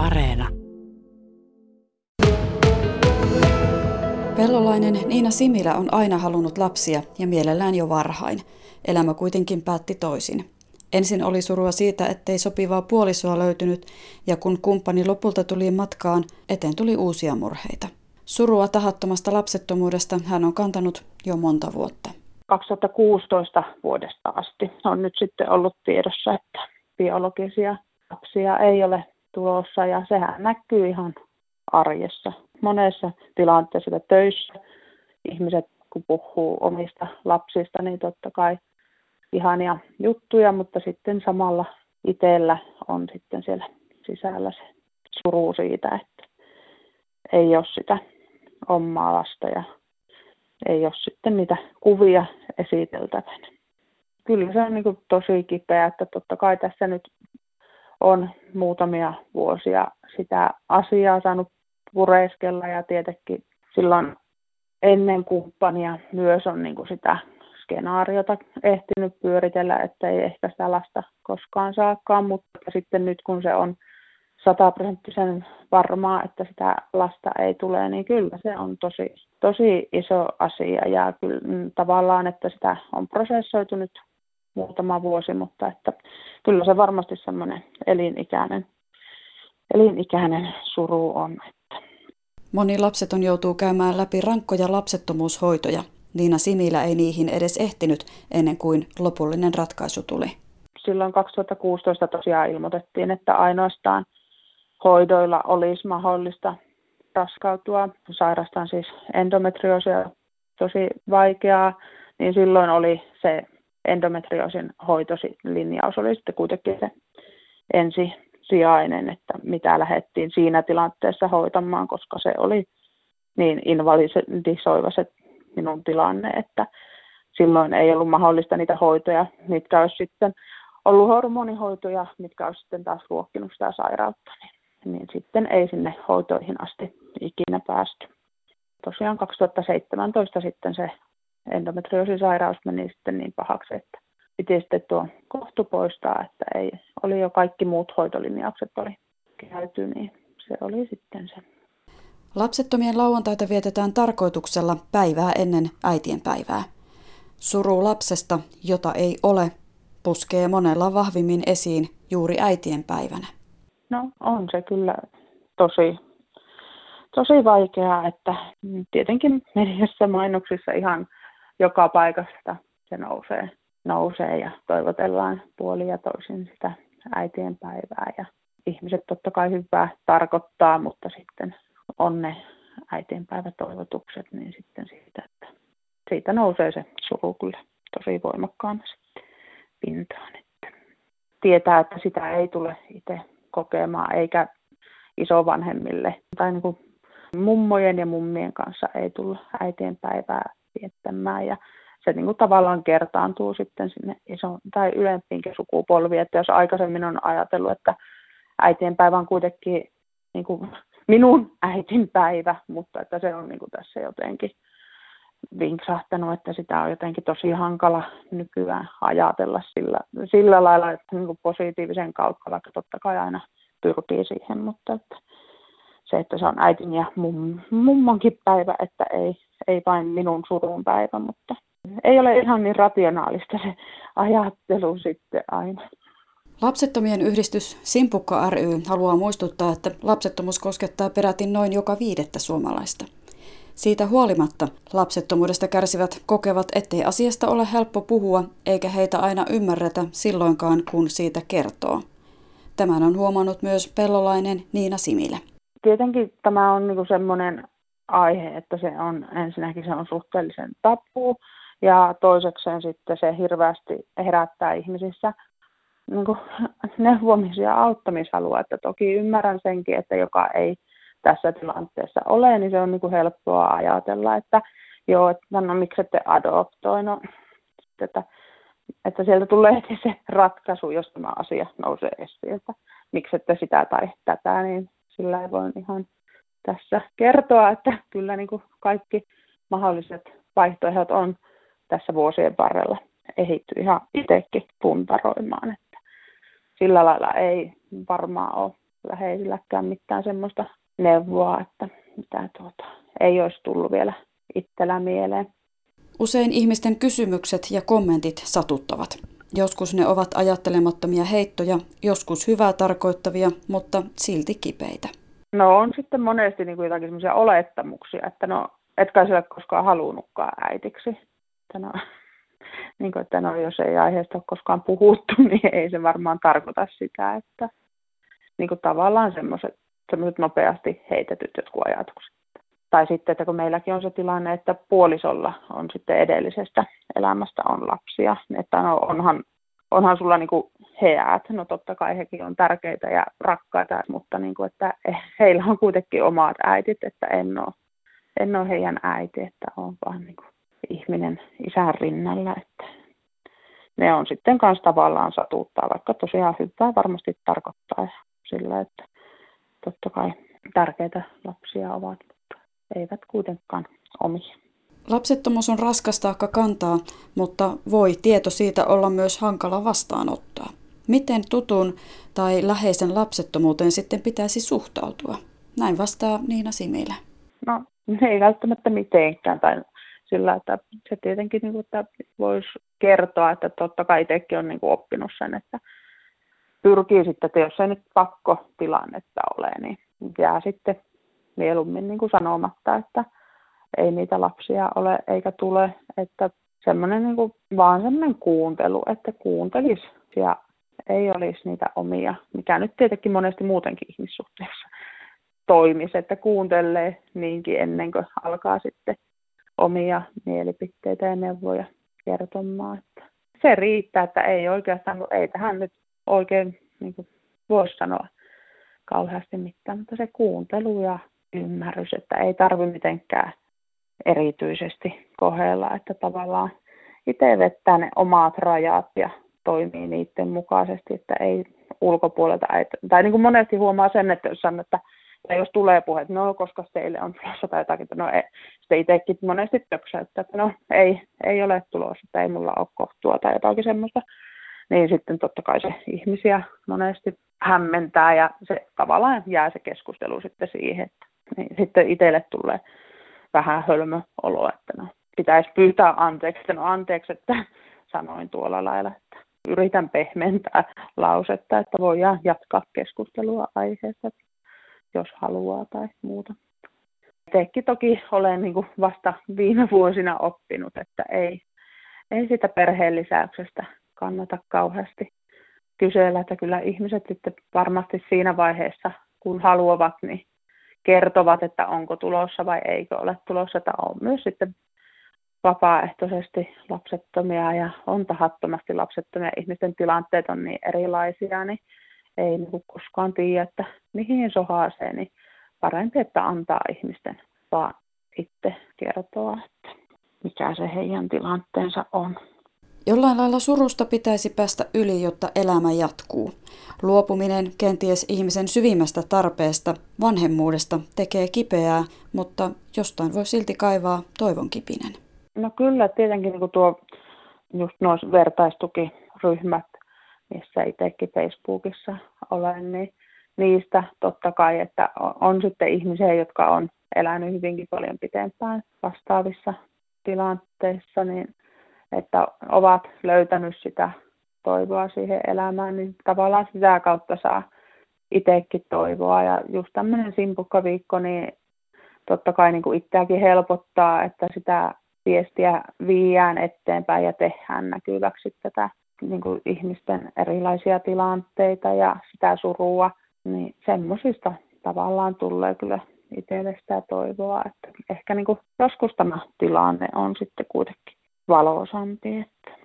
Areena. Pellolainen Niina Similä on aina halunnut lapsia ja mielellään jo varhain. Elämä kuitenkin päätti toisin. Ensin oli surua siitä, ettei sopivaa puolisoa löytynyt, ja kun kumppani lopulta tuli matkaan, eteen tuli uusia murheita. Surua tahattomasta lapsettomuudesta hän on kantanut jo monta vuotta. 2016 vuodesta asti on nyt sitten ollut tiedossa, että biologisia lapsia ei ole tulossa ja sehän näkyy ihan arjessa. Monessa tilanteessa töissä ihmiset, kun puhuu omista lapsista, niin totta kai ihania juttuja, mutta sitten samalla itsellä on sitten siellä sisällä se suru siitä, että ei ole sitä omaa lasta ja ei ole sitten niitä kuvia esiteltävänä. Kyllä se on niin tosi kipeä, että totta kai tässä nyt on muutamia vuosia sitä asiaa saanut pureskella ja tietenkin silloin ennen kumppania myös on niin sitä skenaariota ehtinyt pyöritellä, että ei ehkä sitä lasta koskaan saakaan, mutta sitten nyt kun se on sataprosenttisen varmaa, että sitä lasta ei tule, niin kyllä se on tosi, tosi iso asia. Ja kyllä mm, tavallaan, että sitä on prosessoitu nyt muutama vuosi, mutta että kyllä se varmasti semmoinen elinikäinen, elinikäinen suru on. Että. Moni lapseton joutuu käymään läpi rankkoja lapsettomuushoitoja. Niina Similä ei niihin edes ehtinyt ennen kuin lopullinen ratkaisu tuli. Silloin 2016 tosiaan ilmoitettiin, että ainoastaan hoidoilla olisi mahdollista raskautua. Sairastan siis endometrioosia tosi vaikeaa, niin silloin oli se endometrioosin hoitolinjaus oli sitten kuitenkin se ensisijainen, että mitä lähdettiin siinä tilanteessa hoitamaan, koska se oli niin invalidisoiva se minun tilanne, että silloin ei ollut mahdollista niitä hoitoja, mitkä olisi sitten ollut hormonihoitoja, mitkä olisi sitten taas ruokkinut sitä sairautta, niin, niin sitten ei sinne hoitoihin asti ikinä päästy. Tosiaan 2017 sitten se endometrioosisairaus meni sitten niin pahaksi, että piti sitten tuo kohtu poistaa, että ei, oli jo kaikki muut hoitolinjaukset oli käyty, niin se oli sitten se. Lapsettomien lauantaita vietetään tarkoituksella päivää ennen äitien päivää. Suru lapsesta, jota ei ole, puskee monella vahvimmin esiin juuri äitien päivänä. No on se kyllä tosi, tosi vaikeaa, että tietenkin mediassa mainoksissa ihan joka paikasta se nousee, nousee ja toivotellaan puoli ja toisin sitä äitien päivää. Ja ihmiset totta kai hyvää tarkoittaa, mutta sitten on ne äitienpäivätoivotukset, niin sitten siitä, että siitä nousee se suru kyllä tosi voimakkaana pintaan. Että tietää, että sitä ei tule itse kokemaan, eikä isovanhemmille tai niin kuin mummojen ja mummien kanssa ei tulla äitienpäivää viettämään ja se niin kuin tavallaan kertaantuu sitten sinne iso, tai ylempiinkin sukupolviin, että jos aikaisemmin on ajatellut, että äitienpäivä on kuitenkin niin kuin minun äitin päivä, mutta että se on niin kuin tässä jotenkin vinksahtanut, että sitä on jotenkin tosi hankala nykyään ajatella sillä, sillä lailla, että niin kuin positiivisen kautta, vaikka totta kai aina pyrkii siihen, mutta että se, että se on äitin ja mum, mummonkin päivä, että ei, ei vain minun surun päivä, mutta ei ole ihan niin rationaalista se ajattelu sitten aina. Lapsettomien yhdistys Simpukka ry haluaa muistuttaa, että lapsettomuus koskettaa peräti noin joka viidettä suomalaista. Siitä huolimatta lapsettomuudesta kärsivät kokevat, ettei asiasta ole helppo puhua eikä heitä aina ymmärretä silloinkaan, kun siitä kertoo. Tämän on huomannut myös pellolainen Niina Similä. Tietenkin tämä on niinku semmoinen aihe, että se on ensinnäkin se on suhteellisen tapu ja toisekseen sitten se hirveästi herättää ihmisissä niin kuin neuvomis- ja auttamishalua. Että toki ymmärrän senkin, että joka ei tässä tilanteessa ole, niin se on niin kuin helppoa ajatella, että joo, että no miksi ette adoptoi, no, että, että sieltä tulee heti se ratkaisu, jos tämä asia nousee esiin, että miksi ette sitä tai tätä, niin sillä ei voi ihan tässä kertoa, että kyllä niin kuin kaikki mahdolliset vaihtoehdot on tässä vuosien varrella ehitty ihan itsekin puntaroimaan. Että sillä lailla ei varmaan ole läheisilläkään mitään semmoista neuvoa, että mitä tuota, ei olisi tullut vielä itsellä mieleen. Usein ihmisten kysymykset ja kommentit satuttavat. Joskus ne ovat ajattelemattomia heittoja, joskus hyvää tarkoittavia, mutta silti kipeitä. No on sitten monesti niin kuin jotakin semmoisia olettamuksia, että no etkä sille koskaan halunnutkaan äitiksi. Että no, niin kuin, että no, jos ei aiheesta ole koskaan puhuttu, niin ei se varmaan tarkoita sitä, että niin kuin tavallaan semmoiset nopeasti heitetyt jotkut ajatukset. Tai sitten, että kun meilläkin on se tilanne, että puolisolla on sitten edellisestä elämästä on lapsia, että no onhan, onhan sulla niin kuin heät, no totta kai hekin on tärkeitä ja rakkaita, mutta niin kuin, että heillä on kuitenkin omat äitit, että en ole, en ole heidän äiti, että on vaan niin kuin ihminen isän rinnalla, että ne on sitten kanssa tavallaan satuttaa, vaikka tosiaan hyvää varmasti tarkoittaa sillä, että totta kai tärkeitä lapsia ovat, eivät kuitenkaan omia. Lapsettomuus on raskas taakka kantaa, mutta voi tieto siitä olla myös hankala vastaanottaa. Miten tutun tai läheisen lapsettomuuteen sitten pitäisi suhtautua? Näin vastaa Niina Similä. No, ei välttämättä mitenkään. Tai sillä, että se tietenkin niin kuin, että voisi kertoa, että totta kai itsekin on niin kuin oppinut sen, että pyrkii sitten, että jos ei nyt pakko tilannetta ole, niin jää sitten mieluummin niin kuin sanomatta, että ei niitä lapsia ole eikä tule, että semmoinen niin kuin, vaan semmoinen kuuntelu, että kuuntelisi ja ei olisi niitä omia, mikä nyt tietenkin monesti muutenkin ihmissuhteessa toimisi, että kuuntelee niinkin ennen kuin alkaa sitten omia mielipiteitä ja neuvoja kertomaan. Että se riittää, että ei oikeastaan, ei tähän nyt oikein niin voisi sanoa kauheasti mitään, mutta se kuuntelu ja ymmärrys, että ei tarvi mitenkään erityisesti kohdella, että tavallaan itse vettää ne omat rajat ja toimii niiden mukaisesti, että ei ulkopuolelta, tai niin kuin monesti huomaa sen, että jos sanoo, että tai jos tulee puhe, että no koska teille on tulossa tai jotakin, että no ei, sitten itsekin monesti töksäyttää, että no ei, ei ole tulossa, että ei mulla ole kohtua tai jotakin semmoista, niin sitten totta kai se ihmisiä monesti hämmentää ja se tavallaan jää se keskustelu sitten siihen, että niin sitten itselle tulee vähän hölmö olo, että no pitäisi pyytää anteeksi, no anteeksi, että sanoin tuolla lailla, että yritän pehmentää lausetta, että voidaan jatkaa keskustelua aiheesta jos haluaa tai muuta. Tekin toki olen niin vasta viime vuosina oppinut, että ei, ei sitä perheen lisäyksestä kannata kauheasti kysellä, että kyllä ihmiset sitten varmasti siinä vaiheessa, kun haluavat, niin kertovat, että onko tulossa vai eikö ole tulossa, että on myös sitten vapaaehtoisesti lapsettomia ja on tahattomasti lapsettomia. Ihmisten tilanteet on niin erilaisia, niin ei niin koskaan tiedä, että mihin sohaaseen, niin parempi, että antaa ihmisten vaan itse kertoa, että mikä se heidän tilanteensa on. Jollain lailla surusta pitäisi päästä yli, jotta elämä jatkuu. Luopuminen kenties ihmisen syvimmästä tarpeesta, vanhemmuudesta, tekee kipeää, mutta jostain voi silti kaivaa toivon kipinen. No kyllä, tietenkin niin tuo just nuo vertaistukiryhmät missä itsekin Facebookissa olen, niin niistä totta kai, että on sitten ihmisiä, jotka on elänyt hyvinkin paljon pitempään vastaavissa tilanteissa, niin että ovat löytänyt sitä toivoa siihen elämään, niin tavallaan sitä kautta saa itsekin toivoa. Ja just tämmöinen simpukkaviikko, niin totta kai niin kuin itseäkin helpottaa, että sitä viestiä viiään eteenpäin ja tehdään näkyväksi tätä niin kuin ihmisten erilaisia tilanteita ja sitä surua, niin semmoisista tavallaan tulee kyllä itselle sitä toivoa, että ehkä niin kuin joskus tämä tilanne on sitten kuitenkin valoisampi, että